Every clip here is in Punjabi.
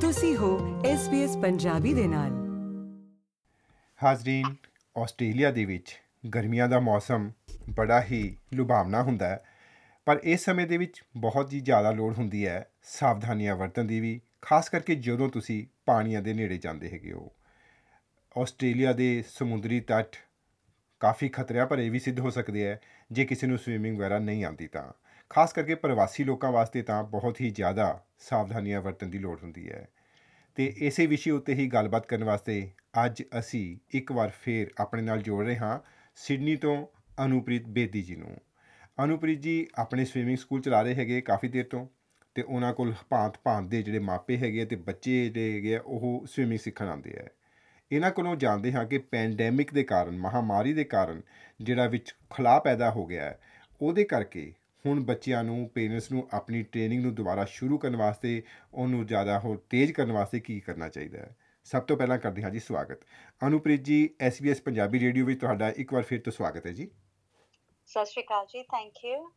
ਤੁਸੀਂ ਹੋ SBS ਪੰਜਾਬੀ ਦੇ ਨਾਲ। ਹਾਜ਼ਰੀਨ, ਆਸਟ੍ਰੇਲੀਆ ਦੇ ਵਿੱਚ ਗਰਮੀਆਂ ਦਾ ਮੌਸਮ ਬੜਾ ਹੀ ਲੁਭਾਵਣਾ ਹੁੰਦਾ ਹੈ, ਪਰ ਇਸ ਸਮੇਂ ਦੇ ਵਿੱਚ ਬਹੁਤ ਹੀ ਜ਼ਿਆਦਾ ਲੋੜ ਹੁੰਦੀ ਹੈ ਸਾਵਧਾਨੀਆਂ ਵਰਤਣ ਦੀ ਵੀ, ਖਾਸ ਕਰਕੇ ਜਦੋਂ ਤੁਸੀਂ ਪਾਣੀਆਂ ਦੇ ਨੇੜੇ ਜਾਂਦੇ ਹੈਗੇ ਹੋ। ਆਸਟ੍ਰੇਲੀਆ ਦੇ ਸਮੁੰਦਰੀ ਤੱਟ ਕਾਫੀ ਖਤਰਿਆਂ ਭਰੇ ਵੀ ਸਿੱਧ ਹੋ ਸਕਦੇ ਹੈ, ਜੇ ਕਿਸੇ ਨੂੰ ਸਵਿਮਿੰਗ ਵਗੈਰਾ ਨਹੀਂ ਆਉਂਦੀ ਤਾਂ। ਖਾਸ ਕਰਕੇ ਪ੍ਰਵਾਸੀ ਲੋਕਾਂ ਵਾਸਤੇ ਤਾਂ ਬਹੁਤ ਹੀ ਜ਼ਿਆਦਾ ਸਾਵਧਾਨੀਆਂ ਵਰਤਣ ਦੀ ਲੋੜ ਹੁੰਦੀ ਹੈ। ਤੇ ਇਸੇ ਵਿਸ਼ੇ ਉੱਤੇ ਹੀ ਗੱਲਬਾਤ ਕਰਨ ਵਾਸਤੇ ਅੱਜ ਅਸੀਂ ਇੱਕ ਵਾਰ ਫੇਰ ਆਪਣੇ ਨਾਲ ਜੋੜ ਰਹੇ ਹਾਂ ਸਿਡਨੀ ਤੋਂ ਅਨੁਪ੍ਰੀਤ ਬੇਦੀ ਜੀ ਨੂੰ। ਅਨੁਪ੍ਰੀਤ ਜੀ ਆਪਣੇ ਸਵਿਮਿੰਗ ਸਕੂਲ ਚਲਾ ਰਹੇ ਹੈਗੇ ਕਾਫੀ ਦੇਰ ਤੋਂ ਤੇ ਉਹਨਾਂ ਕੋਲ ਭਾਂਤ ਭਾਂਤ ਦੇ ਜਿਹੜੇ ਮਾਪੇ ਹੈਗੇ ਆ ਤੇ ਬੱਚੇ ਜਿਹੜੇ ਹੈਗੇ ਆ ਉਹ ਸਵਿਮਿੰਗ ਸਿੱਖਣ ਆਉਂਦੇ ਆ। ਇਹਨਾਂ ਕੋਲੋਂ ਜਾਣਦੇ ਹਾਂ ਕਿ ਪੈਂਡੈਮਿਕ ਦੇ ਕਾਰਨ, ਮਹਾਮਾਰੀ ਦੇ ਕਾਰਨ ਜਿਹੜਾ ਵਿੱਚ ਖਲਾਅ ਪੈਦਾ ਹੋ ਗਿਆ ਹੈ, ਉਹਦੇ ਕਰਕੇ ਹੁਣ ਬੱਚਿਆਂ ਨੂੰ ਪੇਰੈਂਟਸ ਨੂੰ ਆਪਣੀ ਟ੍ਰੇਨਿੰਗ ਨੂੰ ਦੁਬਾਰਾ ਸ਼ੁਰੂ ਕਰਨ ਵਾਸਤੇ ਉਹਨੂੰ ਜ਼ਿਆਦਾ ਹੋਰ ਤੇਜ਼ ਕਰਨ ਵਾਸਤੇ ਕੀ ਕਰਨਾ ਚਾਹੀਦਾ ਹੈ? ਸਭ ਤੋਂ ਪਹਿਲਾਂ ਕਰਦੇ ਹਾਂ ਜੀ ਸਵਾਗਤ। ਅਨੁਪ੍ਰੀਤ ਜੀ SBS ਪੰਜਾਬੀ ਰੇਡੀਓ ਵਿੱਚ ਤੁਹਾਡਾ ਇੱਕ ਵਾਰ ਫਿਰ ਤੋਂ ਸਵਾਗਤ ਹੈ ਜੀ। ਸਤਿ ਸ਼੍ਰੀ ਅਕਾਲ ਜੀ ਥੈਂਕ ਯੂ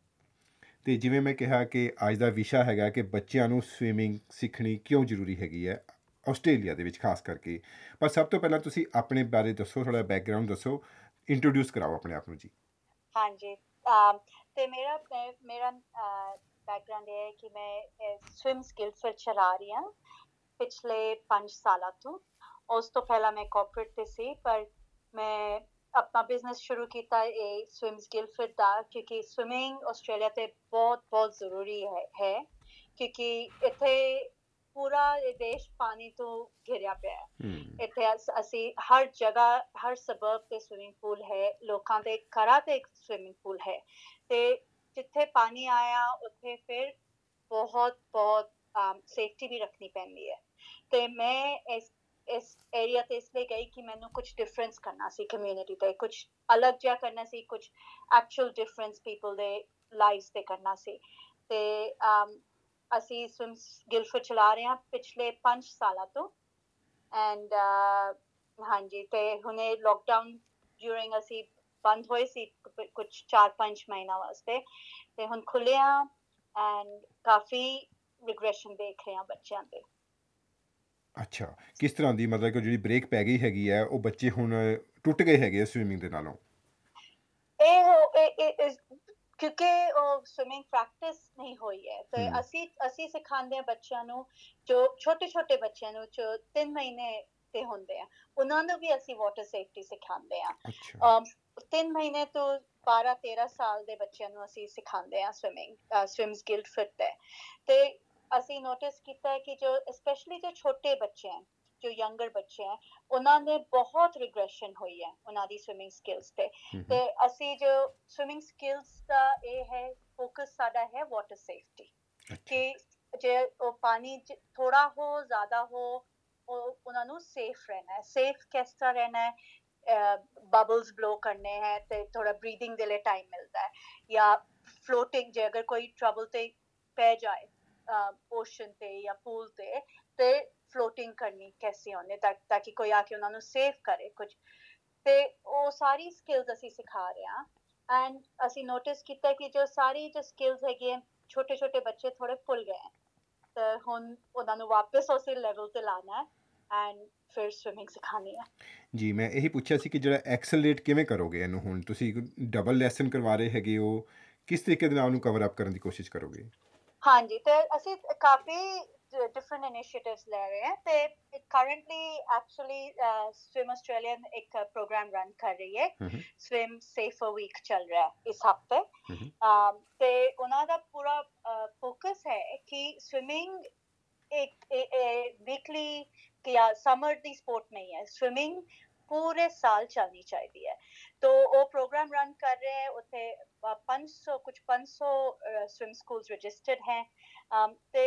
ਤੇ ਜਿਵੇਂ ਮੈਂ ਕਿਹਾ ਕਿ ਅੱਜ ਦਾ ਵਿਸ਼ਾ ਹੈਗਾ ਕਿ ਬੱਚਿਆਂ ਨੂੰ ਸਵਿਮਿੰਗ ਸਿੱਖਣੀ ਕਿਉਂ ਜ਼ਰੂਰੀ ਹੈਗੀ ਹੈ ਆਸਟ੍ਰੇਲੀਆ ਦੇ ਵਿੱਚ ਖਾਸ ਕਰਕੇ। ਪਰ ਸਭ ਤੋਂ ਪਹਿਲਾਂ ਤੁਸੀਂ ਆਪਣੇ ਬਾਰੇ ਦੱਸੋ ਥੋੜਾ ਬੈਕਗ੍ਰਾਉਂਡ ਦੱਸੋ। ਇੰਟਰੋਡਿਊਸ ਕਰਾਓ ਆਪਣੇ ਆਪ ਨੂੰ ਜੀ। ਹਾਂਜੀ। ਅਮ, ਤੇ ਮੇਰਾ ਮੈਂ- ਮੇਰਾ ਬੈਕਗ੍ਰਾਉਂਡ ਇਹ ਹੈ ਕਿ ਮੈਂ ਸਵਿਮ ਸਕਿੱਲਸ ਵਿੱਚ ਚਲਾ ਰਹੀ ਹਾਂ ਪਿਛਲੇ 5 ਸਾਲਾਂ ਤੋਂ ਉਸ ਤੋਂ ਪਹਿਲਾਂ ਮੈਂ ਕਾਰਪੋਰੇਟ ਤੇ ਸੀ ਪਰ ਮੈਂ ਆਪਣਾ ਬਿਜ਼ਨਸ ਸ਼ੁਰੂ ਕੀਤਾ ਇਹ ਸਵਿਮ ਸਕਿੱਲ ਫਿਟ ਦਾ ਕਿਉਂਕਿ ਸਵਿਮਿੰਗ ਆਸਟ੍ਰੇਲੀਆ ਤੇ ਬਹੁਤ ਬਹੁਤ ਜ਼ਰੂਰੀ ਹੈ ਹੈ ਕਿਉਂਕਿ ਇੱਥੇ ਪੂਰਾ ਇਹ ਦੇਸ਼ ਪਾਣੀ ਤੋਂ ਘਿਰਿਆ ਪਿਆ ਹੈ। ਇੱਥੇ ਅਸ- ਹਰ ਜਗ੍ਹਾ ਹਰ ਸਬਰਬ ਤੇ ਸਵਿਮਿੰਗ ਪੂਲ ਹੈ ਲੋਕਾਂ ਦੇ ਘਰਾਂ ਤੇ ਇੱਕ ਸਵਿਮਿੰਗ ਪੂਲ ਹੈ। ਤੇ ਜਿੱਥੇ ਪਾਣੀ ਆਇਆ ਉੱਥੇ ਫਿਰ ਬਹੁਤ ਬਹੁਤ ਸੇਫਟੀ ਵੀ ਰੱਖਣੀ ਪੈਂਦੀ ਹੈ। ਤੇ ਮੈਂ ਇਸ ਇਸ ਏਰੀਆ ਤੇ ਇਸ ਲਈ ਗਈ ਕਿ ਮੈਨੂੰ ਕੁਝ ਡਿਫਰੈਂਸ ਕਰਨਾ ਸੀ ਕਮਿਊਨਿਟੀ ਤੇ ਕੁਝ ਅਲੱਗ ਜਿਹਾ ਕਰਨਾ ਸੀ ਕੁਝ ਐਕਚੁਅਲ ਡਿਫਰੈਂਸ ਪੀਪਲ ਦੇ ਲਾਈਵਸ ਤੇ ਕਰਨਾ ਸੀ। ਤੇ ਅਸੀਂ ਸਵਿਮ ਗਿਲਫਰ ਚਲਾ ਰਹੇ ਹਾਂ ਪਿਛਲੇ 5 ਸਾਲਾਂ ਤੋਂ। ਐਂਡ ਹਾਂਜੀ ਤੇ ਹੁਣੇ ਲੋਕਡਾਊਨ ਡਿਊਰਿੰਗ ਅਸੀਂ ਬੰਦ ਹੋਏ ਸੀ ਕੁਝ 4-5 ਮਹੀਨਾ ਵਾਸਤੇ। ਤੇ ਹੁਣ ਖੁੱਲੇ ਆ ਐਂਡ ਕਾਫੀ ਰਿਗਰੈਸ਼ਨ ਦੇਖ ਰਹੇ ਹਾਂ ਬੱਚਿਆਂ ਦੇ ਅੱਛਾ ਕਿਸ ਤਰ੍ਹਾਂ ਦੀ ਮਤਲਬ ਕਿ ਜਿਹੜੀ ਬ੍ਰੇਕ ਪੈ ਗਈ ਹੈਗੀ ਹੈ ਉਹ ਬੱਚੇ ਹੁਣ ਟੁੱਟ ਗਏ ਹੈਗੇ ਸਵਿਮਿੰਗ ਦੇ ਨਾਲੋਂ? ਇਹ ਕਿਉਂਕਿ ਉਹ ਸਵਿਮਿੰਗ ਪ੍ਰੈਕਟਿਸ ਨਹੀਂ ਹੋਈ ਹੈ। ਤੇ। ਅਸੀਂ ਅਸੀਂ ਸਿਖਾਉਂਦੇ ਹਾਂ ਬੱਚਿਆਂ ਨੂੰ ਜੋ ਛੋਟੇ ਛੋਟੇ ਬੱਚਿਆਂ ਨੂੰ ਜੋ 3 ਮਹੀਨੇ ਤੇ ਹੁੰਦੇ ਆ ਉਹਨਾਂ ਨੂੰ ਵੀ ਅਸੀਂ ਵਾਟਰ ਸੇਫਟੀ ਸਿਖਾਉਂਦੇ ਆ ਅੱਛਾ। ਅਮ, ਤਿੰਨ ਮਹੀਨੇ ਤੋਂ 12 13 ਸਾਲ ਦੇ ਬੱਚਿਆਂ ਨੂੰ ਅਸੀਂ ਸਿਖਾਉਂਦੇ ਆ ਸਵਿਮਿੰਗ ਸਵਿਮ ਸਕਿੱਲ ਫਿਟ ਤੇ। ਤੇ ਅਸੀਂ ਨੋਟਿਸ ਕੀਤਾ ਕਿ ਜੋ ਸਪੈਸ਼ਲੀ ਜੋ ਛੋਟੇ ਬੱਚੇ ਹਨ ਜੋ ਯੰਗਰ ਬੱਚੇ ਹਨ ਉਹਨਾਂ ਦੇ ਬਹੁਤ ਰਿਗਰੈਸ਼ਨ ਹੋਈ ਹੈ ਉਹਨਾਂ ਦੀ ਸਵਿਮਿੰਗ ਸਕਿੱਲਸ ਤੇ। ਹੂੰ ਤੇ ਅਸੀਂ ਜੋ ਸਵਿਮਿੰਗ ਸਕਿੱਲਸ ਦਾ ਇਹ ਹੈ ਫੋਕਸ ਸਾਡਾ ਹੈ ਵਾਟਰ ਸੇਫਟੀ ਕਿ ਜੇ ਉਹ ਪਾਣੀ ਥੋੜਾ ਹੋ ਜ਼ਿਆਦਾ ਹੋ ਉਹ ਉਹਨਾਂ ਨੂੰ ਸੇਫ ਰਹਿਣਾ ਹੈ। ਸੇਫ ਕਿਸ ਤਰ੍ਹਾਂ ਰਹਿਣਾ ਹੈ? ਬਬਲਸ ਬਲੋ ਕਰਨੇ ਹੈ ਤੇ ਥੋੜਾ ਬਰੀਥਿੰਗ ਦੇ ਲਈ ਟਾਈਮ ਮਿਲਦਾ ਹੈ। ਜਾਂ ਫਲੋਟਿੰਗ ਜੇ ਅਗਰ ਕੋਈ ਟਰਬਲ ਤੇ ਪੈ ਜਾਏ ਓਸ਼ਨ ਤੇ ਜਾਂ ਪੂਲ ਤੇ ਤੇ ਫਲੋਟਿੰਗ ਕਰਨੀ ਕੈਸੇ ਹੋਣੇ ਤਾਂ ਤਾਂ ਕਿ ਕੋਈ ਆ ਕੇ ਉਹਨਾਂ ਨੂੰ ਸੇਵ ਕਰੇ ਕੁਝ। ਤੇ ਉਹ ਸਾਰੀ ਸਕਿੱਲਸ ਅਸੀਂ ਸਿਖਾ ਰਹੇ ਹਾਂ। ਐਂਡ ਅਸੀਂ ਨੋਟਿਸ ਕੀਤਾ ਕਿ ਜੋ ਸਾਰੀ ਜੋ ਸਕਿੱਲਸ ਹੈਗੇ ਛੋਟੇ ਛੋਟੇ ਬੱਚੇ ਥੋੜੇ ਭੁੱਲ ਗਏ। ਤੇ ਹੁਣ ਉਹਨਾਂ ਨੂੰ ਵਾਪਸ ਉਸੇ ਲੈਵਲ ਤੇ ਲਾਣਾ ਹੈ ਐਂਡ ਫਿਰ ਸਵਿਮਿੰਗ ਸਿਖਾਣੀ ਹੈ। ਜੀ ਮੈਂ ਇਹੀ ਪੁੱਛਿਆ ਸੀ ਕਿ ਜਿਹੜਾ ਐਕਸਲਰੇਟ ਕਿਵੇਂ ਕਰੋਗੇ ਇਹਨੂੰ ਹੁਣ? ਤੁਸੀਂ ਡਬਲ ਲੈਸਨ ਕਰਵਾ ਰਹੇ ਹੈਗੇ ਹੋ। ਕਿਸ ਤਰੀਕੇ ਦੇ ਨਾਲ ਉਹਨੂੰ ਕਵਰ ਅਪ ਕਰਨ ਦੀ ਕੋਸ਼ਿਸ਼ ਕਰੋਗੇ? ਹਾਂਜੀ ਤੇ ਅਸੀਂ ਕਾਫੀ ਡਿਫਰੈਂਟ ਇਨੀਸ਼ੀਏਟਿਵਸ ਲੈ ਰਹੇ ਹਾਂ ਤੇ ਕਰੰਟਲੀ ਐਕਚੁਅਲੀ ਸਵਿਮ ਆਸਟ੍ਰੇਲੀਆ ਇੱਕ ਪ੍ਰੋਗਰਾਮ ਰਨ ਕਰ ਰਹੀ ਹੈ ਹੂੰ ਹੂੰ ਸਵਿਮ ਸੇਫਰ ਵੀਕ ਚੱਲ ਰਿਹਾ ਹੈ ਇਸ ਹਫ਼ਤੇ ਹੂੰ ਹੂੰ। ਅਮ, ਤੇ ਉਹਨਾਂ ਦਾ ਪੂਰਾ ਫੋਕਸ ਹੈ ਕਿ ਸਵਿਮਿੰਗ ਇੱਕ ਵੀਕਲੀ ਜਾਂ ਸਮਰ ਦੀ ਸਪੋਰਟ ਨਹੀਂ ਹੈ ਸਵਿਮਿੰਗ ਪੂਰੇ ਸਾਲ ਚੱਲਣੀ ਚਾਹੀਦੀ ਹੈ ਤੋ ਉਹ ਪ੍ਰੋਗਰਾਮ ਰਨ ਕਰ ਰਹੇ ਹੈ ਉੱਥੇ ਅ, 500 ਕੁਝ 500 ਸਵਿਮ ਸਕੂਲਸ ਰਜਿਸਟਰਡ ਹੈ ਅਮ, ਤੇ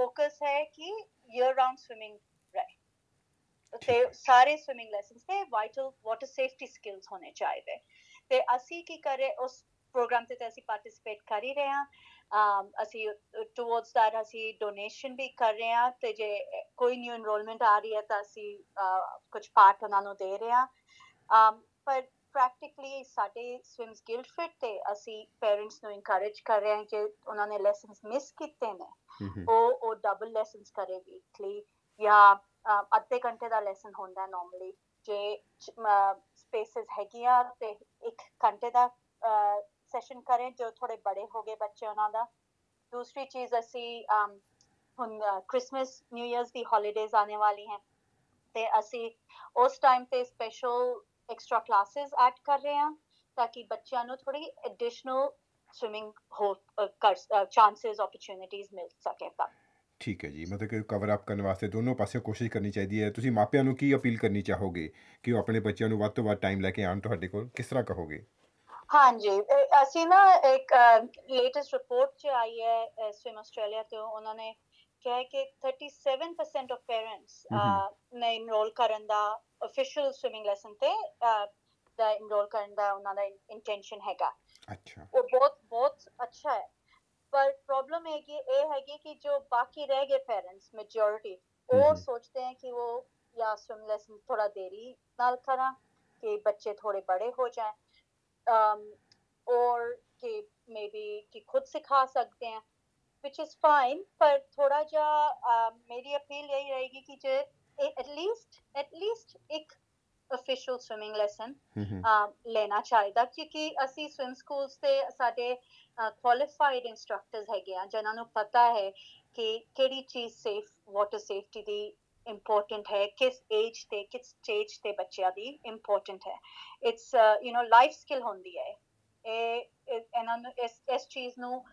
ਫੋਕਸ ਹੈ ਕਿ ਈਅਰ ਰਾਉਂਡ ਸਵਿਮਿੰਗ ਰਹੇ ਤੇ ਸਾਰੇ ਸਵਿਮਿੰਗ ਲੈਸਨਸ ਤੇ ਵਾਈਟਲ ਵਾਟਰ ਸੇਫਟੀ ਸਕਿੱਲਸ ਹੋਣੇ ਚਾਹੀਦੇ ਤੇ ਅਸੀਂ ਕੀ ਕਰੇ ਉਸ ਪ੍ਰੋਗਰਾਮ ਤੇ ਅਸੀਂ ਪਾਰਟਿਸਿਪੇਟ ਕਰ ਹੀ ਰਹੇ ਹਾਂ ਅਸੀਂ ਟੁਵਰਡਸ ਦੈਟ ਅਸੀਂ ਡੋਨੇਸ਼ਨ ਵੀ ਕਰ ਰਹੇ ਹਾਂ ਤੇ ਜੇ ਕੋਈ ਨਿਊ ਐਨਰੋਲਮੈਂਟ ਆ ਰਹੀ ਹੈ ਤਾਂ ਅਸੀਂ ਕੁਝ ਪਾਰਟ ਉਹਨਾਂ ਨੂੰ ਦੇ ਰਹੇ ਹਾਂ ਅਮ, ਪਰ ਪ੍ਰੈਕਟੀਕਲੀ ਸਾਡੇ ਸਵਿਮਸ ਗਿਲਡ ਫਿਟ ਤੇ ਅਸੀਂ ਪੇਰੈਂਟਸ ਨੂੰ ਇਨਕਰੇਜ ਕਰ ਰਹੇ ਹਾਂ ਕਿ ਉਹਨਾਂ ਨੇ ਲੈਸਨਸ ਮਿਸ ਕੀਤੇ ਨੇ। ਉਹ ਉਹ ਡਬਲ ਲੈਸਨਸ ਕਰੇ ਵੀਕਲੀ ਜਾਂ ਅੱਧੇ ਘੰਟੇ ਦਾ ਲੈਸਨ ਹੁੰਦਾ ਨਾਰਮਲੀ ਜੇ ਸਪੇਸਿਸ ਹੈਗੀਆਂ ਤੇ ਇੱਕ ਘੰਟੇ ਦਾ ਸੈਸ਼ਨ ਕਰੇ ਜੋ ਥੋੜੇ ਬੜੇ ਹੋ ਗਏ ਬੱਚੇ ਉਹਨਾਂ ਦਾ ਦੂਸਰੀ ਚੀਜ਼ ਅਸੀਂ ਹੁਣ ਕ੍ਰਿਸਮਸ ਨਿਊ ਇਅਰਸ ਦੀ ਹੌਲੀਡੇਜ਼ ਆने ਵਾਲੀ ਹੈ ਤੇ ਅਸੀਂ ਉਸ ਟਾਈਮ ਤੇ ਸਪੈਸ਼ਲ ਐਕਸਟਰਾ ਕਲਾਸਿਸ ਐਡ ਕਰ ਰਹੇ ਹਾਂ ਤਾਂ ਕਿ ਬੱਚਿਆਂ ਨੂੰ ਥੋੜੀ ਐਡੀਸ਼ਨਲ ਸਵਿਮਿੰਗ ਹੋ ਚਾਂਸਸ ਓਪਰਚ्युनिटीज ਮਿਲ ਸਕੇ ਤਾਂ ਠੀਕ ਹੈ ਜੀ ਮਤਲਬ ਕਿ ਕਵਰ ਅਪ ਕਰਨ ਵਾਸਤੇ ਦੋਨੋਂ ਪਾਸੇ ਕੋਸ਼ਿਸ਼ ਕਰਨੀ ਚਾਹੀਦੀ ਹੈ ਤੁਸੀਂ ਮਾਪਿਆਂ ਨੂੰ ਕੀ ਅਪੀਲ ਕਰਨੀ ਚਾਹੋਗੇ ਕਿ ਉਹ ਆਪਣੇ ਬੱਚਿਆਂ ਨੂੰ ਵੱਧ ਤੋਂ ਵੱਧ ਟਾਈਮ ਲੈ ਕੇ ਆਉਣ ਤੁਹਾਡੇ ਕੋਲ ਕਿਸ ਤਰ੍ਹਾਂ ਕਹੋਗੇ ਹਾਂਜੀ ਅਸੀਂ ਨਾ ਇੱਕ ਲੇਟੈਸਟ ਰਿਪੋਰਟ ਚ ਆਈ ਹੈ ਸਵਿਮ ਆਸਟ੍ਰੇਲੀਆ ਤੋਂ ਉਹਨਾਂ ਨੇ ਕਿਹਾ ਕਿ 37% ਆਫ ਪੇਰੈਂਟਸ ਨੇ ਇਨਰੋਲ ਕਰਨ ਦਾ ਅਫੀਸ਼ੀਅਲ ਸਵਿਮਿੰਗ ਲੈਸਨ ਤੇ ਅਹ, ਦਾ ਇਨਰੋਲ ਕਰਨ ਦਾ ਉਹਨਾਂ ਦਾ ਇੰਟੈਂਸ਼ਨ ਹੈਗਾ ਅੱਛਾ ਉਹ ਬਹੁਤ ਬਹੁਤ ਅੱਛਾ ਹੈ ਪਰ ਪ੍ਰੋਬਲਮ ਹੈ ਕਿ ਇਹ ਹੈਗੀ ਕਿ ਜੋ ਬਾਕੀ ਰਹਿ ਗਏ ਪੇਰੈਂਟਸ ਮੈਜੋਰਿਟੀ ਉਹ ਹਮਮ। ਸੋਚਦੇ हैं कि वो या स्विम लेसन थोड़ा देरी नाल करा कि बच्चे थोड़े बड़े हो जाएं um, और कि मे बी कि खुद सिखा सकते हैं विच इज फाइन पर थोड़ा जा uh, मेरी अपील यही रहेगी कि जो एटलीस्ट एटलीस्ट एक ऑफिशियल स्विमिंग लेसन ਹੂੰ ਹੂੰ ਅਮ, ਲੈਣਾ ਚਾਹੀਦਾ ਕਿਉਂਕਿ ਅਸੀਂ ਸਵਿਮ ਸਕੂਲਸ ਤੇ ਸਾਡੇ ਕੁਆਲੀਫਾਈਡ ਇੰਸਟ੍ਰਕਟਰਸ ਹੈਗੇ ਆ ਜਿਨ੍ਹਾਂ ਨੂੰ ਪਤਾ ਹੈ ਕਿ ਕਿਹੜੀ ਚੀਜ਼ ਸੇਫ ਵਾਟਰ ਸੇਫਟੀ ਦੀ ਇੰਪੋਰਟੈਂਟ ਹੈ ਕਿਸ ਏਜ ਤੇ ਕਿਸ ਸਟੇਜ ਤੇ ਬੱਚਿਆਂ ਦੀ ਇੰਪੋਰਟੈਂਟ ਹੈ it's you know life skill ਹੁੰਦੀ ਹੈ ਇਹ ਇਹ- ਇਹਨਾਂ ਨੂੰ ਇਸ ਇਸ ਚੀਜ਼ ਨੂੰ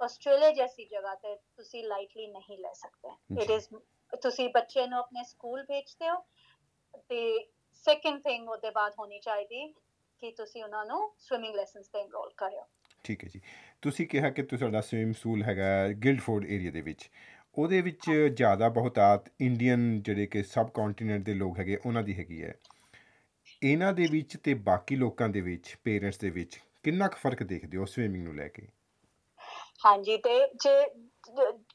ਆਸਟ੍ਰੇਲੀਆ ਜੈਸੀ ਜਗ੍ਹਾ ਤੇ ਤੁਸੀਂ ਲਾਈਟਲੀ ਨਹੀਂ ਲੈ ਸਕਦੇ ਇਟ ਜੀ। ਇਜ਼ ਤੁਸੀਂ ਬੱਚੇ ਨੂੰ ਆਪਣੇ ਸਕੂਲ ਭੇਜਦੇ ਹੋ ਤੇ ਸੈਕੰਡ ਥਿੰਗ ਉਹਦੇ ਬਾਅਦ ਹੋਣੀ ਚਾਹੀਦੀ ਕਿ ਤੁਸੀਂ ਉਹਨਾਂ ਨੂੰ ਸਵਿਮਿੰਗ ਲੈਸਨਸ ਤੇ ਇਨਰੋਲ ਕਰਿਓ। ਠੀਕ ਹੈ ਜੀ। ਤੁਸੀਂ ਕਿਹਾ ਕਿ ਤੁਹਾਡਾ ਸਵਿਮ ਸਕੂਲ ਹੈਗਾ ਗਿਲਡਫੋਰਡ ਏਰੀਆ ਦੇ ਵਿੱਚ। ਉਹਦੇ ਵਿੱਚ ਜ਼ਿਆਦਾ ਬਹੁਤਾਤ ਇੰਡੀਅਨ ਜਿਹੜੇ ਕਿ ਸਬ ਕੰਟੀਨੈਂਟ ਦੇ ਲੋਕ ਹੈਗੇ, ਉਹਨਾਂ ਦੀ ਹੈਗੀ ਹੈ। ਇਹਨਾਂ ਦੇ ਵਿੱਚ ਤੇ ਬਾਕੀ ਲੋਕਾਂ ਦੇ ਵਿੱਚ ਪੇਰੈਂਟਸ ਦੇ ਵਿੱਚ ਕਿੰਨਾ ਕੁ ਫ਼ਰਕ ਦੇਖਦੇ ਹੋ ਸਵਿਮਿੰਗ ਨੂੰ ਲੈ ਕੇ? ਹਾਂਜੀ ਤੇ ਜੇ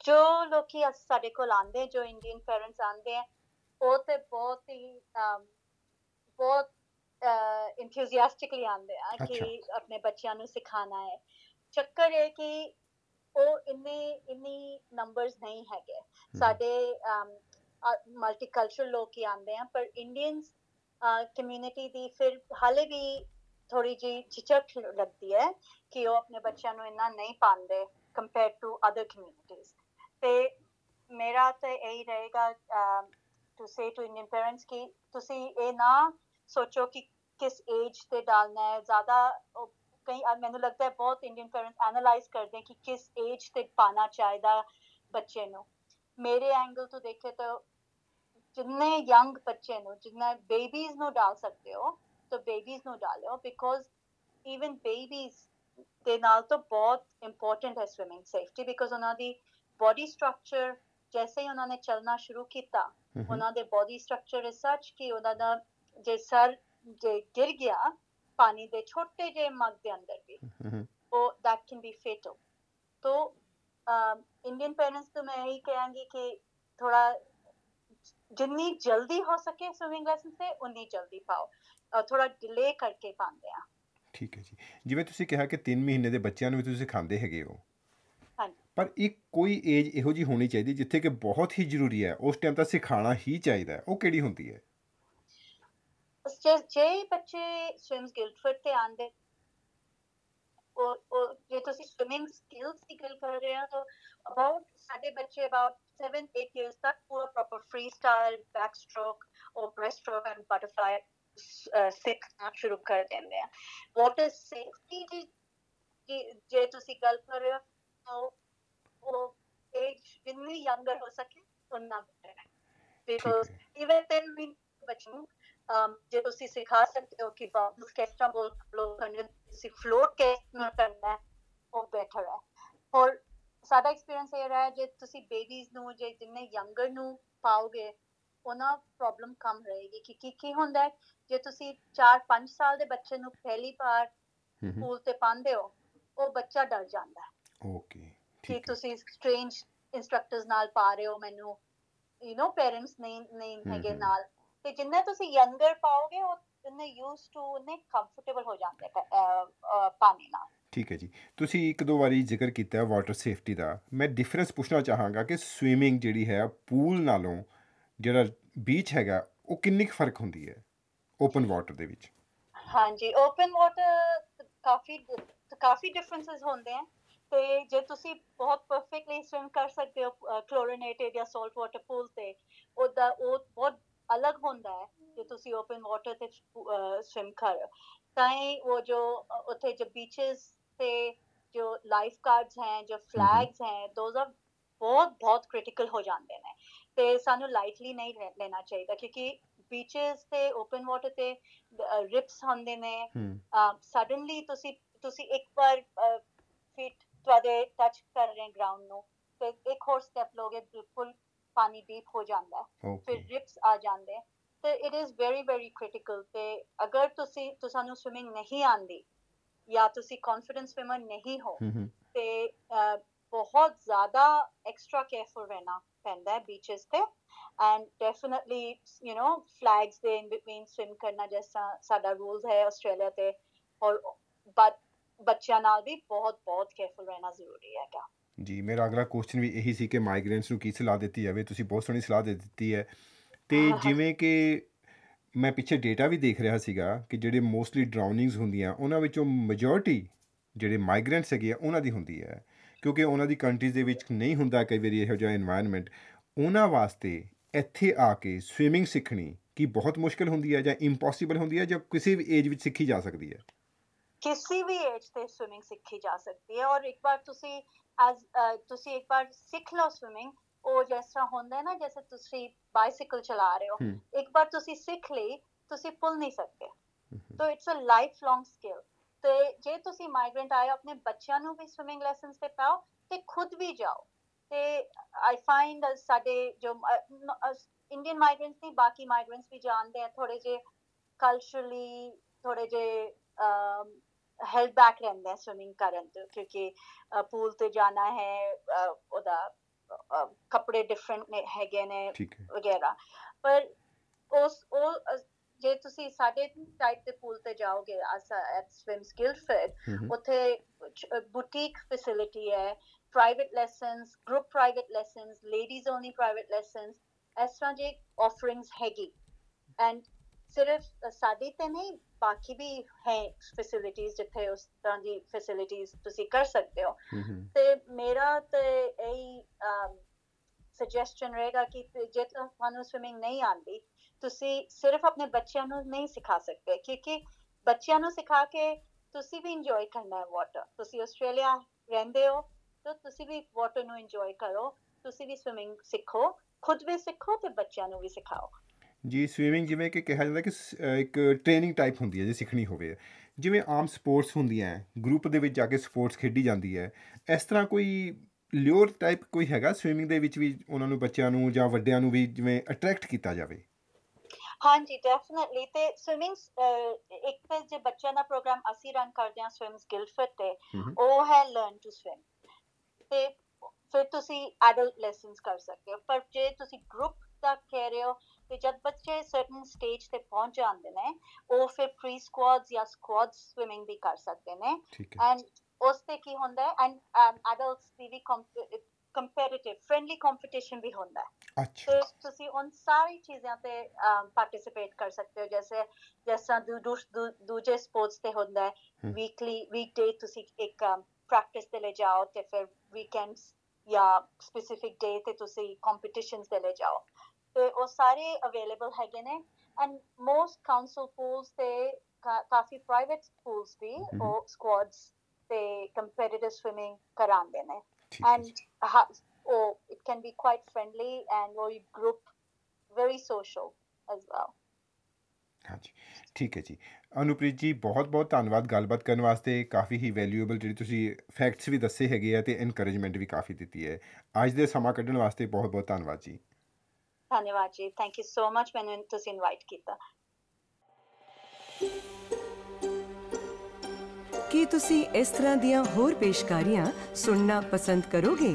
ਜ- ਲੋਕੀ ਸਾਡੇ ਕੋਲ ਆਂਦੇ ਜੋ ਇੰਡੀਅਨ ਪੇਰੈਂਟਸ ਆਂਦੇ ਆ ਉਹ ਤੇ ਬਹੁਤ ਹੀ ਬਹੁਤ ਇੰਥੂਸੀਆਸਟਿਕਲੀ ਆਂਦੇ ਆ ਕਿ। ਆਪਣੇ ਬੱਚਿਆਂ ਨੂੰ ਸਿਖਾਣਾ ਹੈ ਚੱਕਰ ਇਹ ਕਿ ਉਹ ਇੰਨੇ ਇੰਨੀ ਨੰਬਰਸ ਨਹੀਂ ਹੈਗੇ। ਸਾਡੇ ਮਲਟੀਕਲਚਰਲ ਲੋਕ ਹੀ ਆਂਦੇ ਆ ਪਰ ਇੰਡੀਅਨਸ ਕਮਿਊਨਿਟੀ ਦੀ ਫਿਰ ਹਾਲੇ ਵੀ ਥੋੜੀ ਜਿਹੀ ਝਿਝਕ ਲੱਗਦੀ ਹੈ ਕਿ ਉਹ ਆਪਣੇ ਬੱਚਿਆਂ ਨੂੰ ਇੰਨਾ ਨਹੀਂ ਪਾਉਂਦੇ ਕੰਪੇਅਰ ਟੂ ਅਦਰ ਕਮਿਊਨਿਟੀਜ਼ ਤੇ ਮੇਰਾ ਤਾਂ ਇਹੀ ਰਹੇਗਾ to say to Indian parents ਕਿ ਤੁਸੀਂ ਇਹ ਨਾ ਸੋਚੋ ਕਿ ਕਿਸ ਏਜ ਤੇ ਡਾਲਣਾ ਹੈ। ਜ਼ਿਆਦਾ ਉਹ ਕਈ ਅ, ਮੈਨੂੰ ਲੱਗਦਾ ਹੈ ਬਹੁਤ ਇੰਡੀਅਨ ਪੇਰੈਂਟਸ ਐਨਾਲਾਈਜ਼ ਕਰਦੇ ਕਿ ਕਿਸ ਏਜ ਤੇ ਪਾਣਾ ਚਾਹੀਦਾ ਬੱਚੇ ਨੂੰ। ਮੇਰੇ ਐਂਗਲ ਤੋਂ ਦੇਖੇ ਤਾਂ ਜਿੰਨੇ ਯੰਗ ਬੱਚੇ ਨੂੰ ਜਿੰਨਾ ਬੇਬੀਜ਼ ਨੂੰ ਡਾਲ ਸਕਦੇ ਹੋ ਤਾਂ ਬੇਬੀਜ਼ ਨੂੰ ਡਾਲਿਓ ਬਿਕੋਜ਼ ਈਵਨ ਬੇਬੀਜ਼ ਦੇ ਨਾਲ ਤਾਂ ਬਹੁਤ ਇੰਪੋਰਟੈਂਟ ਹੈ ਸਵਿਮਿੰਗ ਸੇਫਟੀ ਬਿਕੋਜ਼ ਉਹਨਾਂ ਦੀ ਬਾਡੀ ਸਟਰਕਚਰ ਜੈਸੇ ਹੀ ਉਹਨਾਂ ਨੇ ਚੱਲਣਾ ਸ਼ੁਰੂ ਕੀਤਾ ਉਹਨਾਂ ਦੇ ਬਾਡੀ ਸਟਰਕਚਰ ਇਸ ਸੱਚ ਕਿ ਉਹਨਾਂ ਦਾ ਜੇ ਸਰ ਜੇ ਗਿਰ ਗਿਆ ਪਾਣੀ ਦੇ ਛੋਟੇ ਜਿਹੇ ਮਗ ਦੇ ਅੰਦਰ ਵੀ ਉਹ ਦੈਟ ਕੈਨ ਬੀ ਫੇਟਲ ਤੋਂ ਇੰਡੀਅਨ ਪੇਰੈਂਟਸ ਤੋਂ ਮੈਂ ਇਹ ਕਹਾਂਗੀ ਕਿ ਥੋੜਾ ਜਿੰਨੀ ਜਲਦੀ ਹੋ ਸਕੇ ਸਵਿਮਿੰਗ ਲੈਸਨ ਤੇ ਉਨੀ ਜਲਦੀ ਪਾਓ। ਥੋੜਾ ਡਿਲੇ ਕਰਕੇ ਪਾਉਂਦੇ ਆ। ਠੀਕ ਹੈ ਜੀ। ਜਿਵੇਂ ਤੁਸੀਂ ਕਿਹਾ ਕਿ 3 ਮਹੀਨੇ ਦੇ ਬੱਚਿਆਂ ਨੂੰ ਵੀ ਤੁਸੀਂ ਸਿਖਾਉਂਦੇ ਹੈਗੇ ਹੋ। ਪਰ ਇੱਕ ਕੋਈ ਏਜ ਇਹੋ ਜੀ ਹੋਣੀ ਚਾਹੀਦੀ ਜਿੱਥੇ ਕਿ ਬਹੁਤ ਹੀ ਜ਼ਰੂਰੀ ਹੈ ਉਸ ਟਾਈਮ ਤਾਂ ਸਿਖਾਣਾ ਹੀ ਚਾਹੀਦਾ ਉਹ ਕਿਹੜੀ ਹੁੰਦੀ ਹੈ? ਜੇ ਬੱਚੇ ਸਵਿਮਸ ਗਿਲਫਰਡ ਤੇ ਆਂਦੇ ਉਹ ਜੇ ਤੁਸੀਂ ਸਵਿਮਿੰਗ ਸਕਿੱਲਸ ਦੀ ਗੱਲ ਕਰ ਰਹੇ ਹੋ ਤਾਂ ਅਬਾਊਟ ਸਾਡੇ ਬੱਚੇ ਅਬਾਊਟ 7 8 ਇਅਰਸ ਤੱਕ ਪੂਰਾ proper freestyle backstroke ਔਰ ਬ੍ਰੈਸਟ ਸਟ੍ਰੋਕ ਐਂਡ ਬਟਰਫਲਾਈ ਸਿੱਖਣਾ ਸ਼ੁਰੂ ਕਰ ਦਿੰਦੇ ਆ ਵਾਟਰ ਸੇਫਟੀ ਦੀ ਜੇ- ਜੇ ਤੁਸੀਂ ਗੱਲ ਕਰ ਰਹੇ ਹੋ ਤਾਂ ਉਹ ਏਜ ਜਿੰਨੀ ਯੰਗਰ ਹੋ ਸਕੇ ਉਨਾ ਬੈਟਰ ਹੈ ਬਿਕੋਜ਼ ਹੈ। ਇਵਨ then ਵੀ ਬੱਚੇ ਨੂੰ um, ਜੇ ਤੁਸੀਂ ਸਿਖਾ ਸਕਦੇ ਹੋ ਕਿ ਬਾਬੂ ਕਿਸ ਤਰ੍ਹਾਂ ਬੋਲ ਫਲੋ ਕਰਨਾ ਤੁਸੀਂ ਫਲੋਟ ਕਿਸ ਤਰ੍ਹਾਂ ਕਰਨਾ ਹੈ, ਉਹ ਬੈਟਰ ਹੈ ਔਰ ਸਾਡਾ ਐਕਸਪੀਰੀਅੰਸ ਇਹ ਰਿਹਾ ਜੇ ਤੁਸੀਂ ਬੇਬੀਜ਼ ਨੂੰ ਜੇ ਜਿੰਨੇ ਯੰਗਰ ਨੂੰ ਪਾਓਗੇ ਉਹਨਾਂ ਪ੍ਰੋਬਲਮ ਕਮ ਰਹੇਗੀ। ਕਿ ਕੀ ਕੀ ਹੁੰਦਾ ਹੈ? ਜੇ ਤੁਸੀਂ 4-5 ਸਾਲ ਦੇ ਬੱਚੇ ਨੂੰ ਪਹਿਲੀ ਵਾਰ। ਸਕੂਲ ਤੇ ਪਾਉਂਦੇ ਹੋ ਉਹ ਬੱਚਾ ਡਰ ਜਾਂਦਾ ਹੈ। ਓਕੇ ਕਿ ਤੁਸੀਂ ਸਟ੍ਰੇਂਜ ਇੰਸਟ੍ਰਕਟਰਸ ਨਾਲ ਪਾ ਰਹੇ ਹੋ ਮੈਨੂੰ ਯੂ نو ਪੇਰੈਂਟਸ ਨਹੀਂ ਨਹੀਂ ਹੈਗੇ। ਨਾਲ। ਤੇ ਜਿੰਨੇ ਤੁਸੀਂ ਯੰਗਰ ਪਾਓਗੇ ਉਹ ਜਿੰਨੇ ਯੂਜ਼ ਟੂ ਉਹਨੇ ਕੰਫਰਟੇਬਲ ਹੋ ਜਾਂਦੇ ਪਾਣੀ ਨਾਲ। ਠੀਕ ਹੈ ਜੀ। ਤੁਸੀਂ ਇੱਕ ਦੋ ਵਾਰੀ ਜ਼ਿਕਰ ਕੀਤਾ ਹੈ ਵਾਟਰ ਸੇਫਟੀ ਦਾ। ਮੈਂ ਡਿਫਰੈਂਸ ਪੁੱਛਣਾ ਚਾਹਾਂਗਾ ਕਿ ਸਵੀਮਿੰਗ ਜਿਹੜੀ ਹੈ ਪੂਲ ਨਾਲੋਂ ਜਿਹੜਾ ਬੀਚ ਹੈਗਾ ਉਹ ਕਿੰਨੀ ਕੁ ਫ਼ਰਕ ਹੁੰਦੀ ਹੈ ਓਪਨ ਵਾਟਰ ਦੇ ਵਿੱਚ? ਹਾਂਜੀ ਓਪਨ ਵਾਟਰ ਕਾਫੀ ਕਾਫੀ ਡਿਫਰੈਂਸਸ ਹੁੰਦੇ ਆ ਤੇ ਜੇ ਤੁਸੀਂ ਬਹੁਤ ਪਰਫੈਕਟਲੀ ਸਵਿਮ ਕਰ ਸਕਦੇ ਹੋ ਕਲੋਰੀਨੇਟਡ ਜਾਂ ਸਾਲਟ ਵਾਟਰ ਪੂਲ ਤੇ ਉਹਦਾ ਉਹ ਬਹੁਤ ਅਲੱਗ ਹੁੰਦਾ ਹੈ ਜੇ ਤੁਸੀਂ ਓਪਨ ਵਾਟਰ ਤੇ ਸਵਿਮ ਕਰ ਰਹੇ ਹੋ ਤਾਂ ਹੀ ਉਹ ਜੋ ਅ, ਉੱਥੇ ਜੋ ਬੀਚਸ ਤੇ ਜੋ ਲਾਈਫ ਗਾਰਡਸ ਹੈ ਜੋ ਫਲੈਗਸ ਹੈ ਦੋਜ਼ ਆਰ ਬਹੁਤ ਬਹੁਤ ਕ੍ਰਿਟੀਕਲ ਹੋ ਜਾਂਦੇ ਨੇ ਤੇ ਸਾਨੂੰ ਲਾਈਟਲੀ ਨਹੀਂ ਲੈਣਾ ਚਾਹੀਦਾ ਕਿਉਂਕਿ ਬੀਚਸ ਤੇ ਓਪਨ ਵਾਟਰ ਤੇ ਰਿਪਸ ਹੁੰਦੇ ਨੇ ਸਡਨਲੀ ਤੁਸੀਂ ਤੁਸੀਂ ਇੱਕ ਵਾਰ ਫੀਟ ਤੁਹਾਡੇ ਟੱਚ ਕਰ ਰਹੇ ਗਰਾਊਂਡ ਨੂੰ ਤੇ ਇੱਕ ਹੋਰ ਸਟੈਪ ਲੋਗੇ ਬਿਲਕੁਲ ਪਾਣੀ ਡੀਪ ਹੋ ਜਾਂਦਾ ਹੈ ਫਿਰ ਰਿਪਸ ਆ ਜਾਂਦੇ ਤੇ it is very very critical ਤੇ ਅਗਰ ਤੁਸੀਂ ਤੁਹਾਨੂੰ ਸਵਿਮਿੰਗ ਨਹੀਂ ਆਂਦੀ ਜਾਂ ਤੁਸੀਂ ਕੌਨਫੀਡੈਂਸ ਸਵਿਮਰ ਨਹੀਂ ਹੋ ਤੇ ਬਹੁਤ ਜ਼ਿਆਦਾ ਐਕਸਟਰਾ ਕੇਅਰਫੁਲ ਰਹਿਣਾ ਪੈਂਦਾ ਹੈ ਬੀਚਸ ਤੇ। And definitely you know flags ਦੇ ਇਨ ਬਿਟਵੀਨ ਸਵਿਮ ਕਰਨਾ ਜਿਹਾ ਸਾਡਾ ਰੂਲਸ ਹੈ ਆਸਟ੍ਰੇਲੀਆ ਤੇ ਔਰ ਬਟ ਬੱਚਿਆਂ ਨਾਲ ਵੀ ਬਹੁਤ ਬਹੁਤ ਕੇਅਰਫੁਲ ਰਹਿਣਾ ਜ਼ਰੂਰੀ ਹੈਗਾ। ਜੀ ਮੇਰਾ ਅਗਲਾ ਕੁਐਸਚਨ ਵੀ ਇਹੀ ਸੀ ਕਿ ਮਾਈਗ੍ਰੇਨਟਸ ਨੂੰ ਕੀ ਸਲਾਹ ਦਿੱਤੀ ਜਾਵੇ? ਤੁਸੀਂ ਬਹੁਤ ਸੋਹਣੀ ਸਲਾਹ ਦੇ ਦਿੱਤੀ ਹੈ। ਤੇ। ਜਿਵੇਂ ਕਿ ਮੈਂ ਪਿੱਛੇ ਡੇਟਾ ਵੀ ਦੇਖ ਰਿਹਾ ਸੀਗਾ ਕਿ ਜਿਹੜੇ ਮੋਸਟਲੀ ਡਰਾਊਨਿੰਗਸ ਹੁੰਦੀਆਂ, ਉਹਨਾਂ ਵਿੱਚੋਂ ਮੈਜੋਰਟੀ ਜਿਹੜੇ ਮਾਈਗ੍ਰੈਂਟਸ ਹੈਗੇ ਆ, ਉਹਨਾਂ ਦੀ ਹੁੰਦੀ ਹੈ। ਕਿਉਂਕਿ ਉਹਨਾਂ ਦੀ ਕੰਟਰੀਜ਼ ਦੇ ਵਿੱਚ ਨਹੀਂ ਹੁੰਦਾ ਕਈ ਵਾਰੀ ਇਹੋ ਜਿਹਾ এনवायरमेंट ਉਹਨਾਂ ਵਾਸਤੇ ਇੱਥੇ ਆ ਕੇ ਸਵਿਮਿੰਗ ਸਿੱਖਣੀ ਕੀ ਬਹੁਤ ਮੁਸ਼ਕਲ ਹੁੰਦੀ ਹੈ ਜਾਂ ਇੰਪੋਸੀਬਲ ਹੁੰਦੀ ਹੈ ਜਾਂ ਕਿਸੇ ਵੀ ਏਜ ਵਿੱਚ ਸਿੱਖੀ ਜਾ ਸਕਦੀ ਹੈ? ਕਿਸੇ ਵੀ ਏਜ ਤੇ ਸਵਿਮਿੰਗ ਸਿੱਖੀ ਜਾ ਸਕਦੀ ਹੈ। ਔਰ ਇੱਕ ਵਾਰ ਤੁਸੀਂ ਐਸ ਤੁਸੀਂ ਇੱਕ ਵਾਰ ਸਿੱਖ ਲਓ ਸਵਿਮਿੰਗ ਉਹ ਜਿਸ ਤਰ੍ਹਾਂ ਹੁੰਦਾ ਹੈ ਨਾ ਜੈਸੇ ਤੁਸੀਂ ਬਾਈਸਾਈਕਲ ਚਲਾ ਰਹੇ ਹੋ ਇੱਕ ਵਾਰ ਤੁਸੀਂ ਸਿੱਖ ਲਈ ਤੁਸੀਂ ਭੁੱਲ ਨਹੀਂ ਸਕਦੇ ਤੋ it's a life long skill ਤੇ ਜੇ ਤੁਸੀਂ ਮਾਈਗ੍ਰੈਂਟ ਆਏ ਆਪਣੇ ਬੱਚਿਆਂ ਨੂੰ ਵੀ ਸਵਿਮਿੰਗ ਲੈਸਨਸ ਤੇ ਪਾਓ ਤੇ ਖੁਦ ਵੀ ਜਾਓ। ਤੇ ਆਈ ਫਾਈਂਡ ਸਾਡੇ ਜੋ ਇੰਡੀਅਨ ਮਾਈਗ੍ਰੈਂਟਸ ਨਹੀਂ ਬਾਕੀ ਮਾਈਗ੍ਰੈਂਟਸ ਵੀ ਜਾਣਦੇ ਆ ਥੋੜੇ ਜੇ ਕਲਚਰਲੀ ਥੋੜੇ ਜੇ ਹੈਲਡ ਬੈਕ ਰਹਿੰਦੇ ਆ ਸਵਿਮਿੰਗ ਕਰਨ ਤੋਂ ਕਿਉਂਕਿ ਪੂਲ ਤੇ ਜਾਣਾ ਹੈ ਉਹਦਾ ਕੱਪੜੇ ਡਿਫਰੈਂਟ ਹੈਗੇ ਨੇ ਠੀਕ ਹੈ। ਵਗੈਰਾ। ਪਰ ਉਸ ਉਹ ਜੇ ਤੁਸੀਂ ਸਾਡੇ ਟਾਈਪ ਦੇ ਪੂਲ ਤੇ ਜਾਓਗੇ ਐਟ ਸਵਿਮ ਸਕਿੱਲ ਫਿਟ ਉੱਥੇ ਬੁਟੀਕ ਫੈਸਿਲਿਟੀ ਹੈ private lessons group private lessons ladies only private lessons ਇਸ ਤਰ੍ਹਾਂ ਜੇ ਆਫਰਿੰਗਸ ਹੈਗੀ। ਐਂਡ ਸਿਰਫ ਸਾਡੀ ਤੇ ਨਹੀਂ ਬਾਕੀ ਵੀ ਹੈ ਫੈਸਿਲਿਟੀਆਂ ਜਿੱਥੇ ਉਸ ਤਰ੍ਹਾਂ ਦੀ ਫੈਸਿਲਿਟੀਆਂ ਤੁਸੀਂ ਕਰ ਸਕਦੇ ਹੋ। ਤੇ ਮੇਰਾ ਤੇ ਇਹੀ ਸੁਜੈਸਸ਼ਨ ਰਹੇਗਾ ਕਿ ਜੇ ਤੁਹਾਨੂੰ ਸਵਿਮਿੰਗ ਨਹੀਂ ਆਉਂਦੀ ਤੁਸੀਂ ਸਿਰਫ ਆਪਣੇ ਬੱਚਿਆਂ ਨੂੰ ਨਹੀਂ ਸਿਖਾ ਸਕਦੇ ਕਿਉਂਕਿ ਬੱਚਿਆਂ ਨੂੰ ਸਿਖਾ ਕੇ ਤੁਸੀਂ ਵੀ ਇੰਜੋਏ ਕਰਨਾ ਹੈ ਵਾਟਰ ਤੁਸੀਂ ਆਸਟ੍ਰੇਲੀਆ ਰਹਿੰਦੇ ਹੋ ਤਾਂ ਤੁਸੀਂ ਵੀ ਵਾਟਰ ਨੂੰ ਇੰਜੋਏ ਕਰੋ ਤੁਸੀਂ ਵੀ ਸਵਿਮਿੰਗ ਸਿੱਖੋ ਖੁਦ ਵੀ ਸਿੱਖੋ ਤੇ ਬੱਚਿਆਂ ਨੂੰ ਵੀ ਸਿਖਾਓ। ਜੀ ਸਵੀਮਿੰਗ ਜਿਵੇਂ ਕਿ ਕਿਹਾ ਜਾਂਦਾ ਕਿ ਇੱਕ ਟ੍ਰੇਨਿੰਗ ਟਾਈਪ ਹੁੰਦੀ ਹੈ ਜੇ ਸਿੱਖਣੀ ਹੋਵੇ। ਜਿਵੇਂ ਆਮ ਸਪੋਰਟਸ ਹੁੰਦੀਆਂ ਗਰੁੱਪ ਦੇ ਵਿੱਚ ਜਾ ਕੇ ਸਪੋਰਟਸ ਖੇਡੀ ਜਾਂਦੀ ਹੈ। ਇਸ ਤਰ੍ਹਾਂ ਕੋਈ ਲਿਓਰ ਟਾਈਪ ਕੋਈ ਹੈਗਾ ਸਵੀਮਿੰਗ ਦੇ ਵਿੱਚ ਵੀ ਉਹਨਾਂ ਨੂੰ ਬੱਚਿਆਂ ਨੂੰ ਜਾਂ ਵੱਡਿਆਂ ਨੂੰ ਵੀ ਜਿਵੇਂ ਅਟਰੈਕਟ ਕੀਤਾ ਜਾਵੇ? ਹਾਂਜੀ ਡੈਫੀਨਿਟਲੀ ਤੇ ਸਵਿਮਿੰਗ ਇੱਕ ਤੇ ਜੇ ਬੱਚਿਆਂ ਦਾ ਪ੍ਰੋਗਰਾਮ ਅਸੀਂ ਰਨ ਕਰਦੇ ਹਾਂ ਸਵਿਮ ਸਕਿੱਲ ਫਿਟ ਤੇ ਉਹ ਹੈ ਲਰਨ ਟੂ ਸਵਿਮ ਤੇ ਫਿਰ ਤੁਸੀਂ ਐਡਲਟ ਲੈਸਨਸ ਕਰ ਸਕਦੇ ਹੋ। ਪਰ ਜੇ ਤੁਸੀਂ ਗਰੁੱਪ ਦਾ ਕਹਿ ਰਹੇ ਹੋ ਤੇ ਜਦ ਬੱਚੇ ਸਰਟਨ ਸਟੇਜ ਤੇ ਪਹੁੰਚ ਜਾਂਦੇ ਨੇ ਉਹ ਫਿਰ ਪ੍ਰੀ ਸਕੁਆਡਸ ਜਾਂ ਸਕੁਆਡ ਸਵਿਮਿੰਗ ਵੀ ਕਰ ਸਕਦੇ ਨੇ। ਐਂਡ ਉਸ ਤੇ ਕੀ ਹੁੰਦਾ ਹੈ? ਐਂਡ ਐਡਲਟਸ ਦੀ ਵੀ ਕੰਪੈਰੀਟਿਵ ਫ੍ਰੈਂਡਲੀ ਕੰਪੀਟੀਸ਼ਨ ਵੀ ਹੁੰਦਾ ਹੈ। ਅੱਛਾ। ਤੁਸੀਂ ਉਨ ਸਾਰੀ ਚੀਜ਼ਾਂ ਤੇ ਪਾਰਟਿਸਿਪੇਟ ਕਰ ਸਕਦੇ ਹੋ। ਜੈਸੇ ਜਿਸ ਦੂਜੇ ਸਪੋਰਟਸ ਤੇ ਹੁੰਦਾ ਹੈ। ਵੀਕਲੀ ਵੀਕਡੇ ਤੁਸੀਂ ਇੱਕ ਪ੍ਰੈਕਟਿਸ ਤੇ ਲੈ ਜਾਓ ਤੇ ਫਿਰ ਵੀਕਐਂਡਸ ਜਾਂ ਸਪੈਸਿਫਿਕ ਡੇ ਤੇ ਤੁਸੀਂ ਕੰਪੀਟੀਸ਼ਨਸ ਤੇ ਲੈ ਜਾਓ ਤੇ ਉਹ ਸਾਰੇ ਅਵੇਲੇਬਲ ਹੈਗੇ ਨੇ ਐਂਡ ਮੋਸਟ ਕਾਉਂਸਲ ਪੂਲਸ ਤੇ ਕਾ- ਕਾਫੀ ਪ੍ਰਾਈਵੇਟ ਪੂਲਸ ਵੀ ਹਮ। ਉਹ ਸਕੁਆਡਸ ਤੇ ਕੰਪੀਟੀਟਿਵ ਸਵਿਮਿੰਗ ਕਰਾਉਂਦੇ ਨੇ ਠੀਕ ਹੈ and ਜੀ ha- oh, it can be quite friendly and very group, ਹਾਂਜੀ ਠੀਕ ਹੈ ਜੀ। ਅਨੁਪ੍ਰੀਤ ਜੀ ਬਹੁਤ ਬਹੁਤ ਧੰਨਵਾਦ ਗੱਲਬਾਤ ਕਰਨ ਵਾਸਤੇ। ਕਾਫੀ ਹੀ ਵੈਲਿਊਏਬਲ ਜਿਹੜੀ ਤੁਸੀਂ ਫੈਕਟਸ ਵੀ ਦੱਸੇ ਹੈਗੇ ਆ ਤੇ ਇਨਕਰੇਜਮੈਂਟ ਵੀ ਕਾਫੀ ਦਿੱਤੀ ਹੈ। ਅੱਜ ਦੇ ਸਮਾਂ ਕੱਢਣ ਵਾਸਤੇ ਬਹੁਤ ਬਹੁਤ ਧੰਨਵਾਦ ਜੀ। ਧੰਨਵਾਦ ਜੀ। ਥੈਂਕ ਯੂ ਸੋ ਮਚ ਮੈਨੂੰ ਤੁਸੀਂ ਇਨਵਾਈਟ ਕੀਤਾ। ਕੀ ਤੁਸੀਂ ਇਸ ਤਰ੍ਹਾਂ ਦੀਆਂ ਹੋਰ ਪੇਸ਼ਕਾਰੀਆਂ ਸੁਣਨਾ ਪਸੰਦ ਕਰੋਗੇ?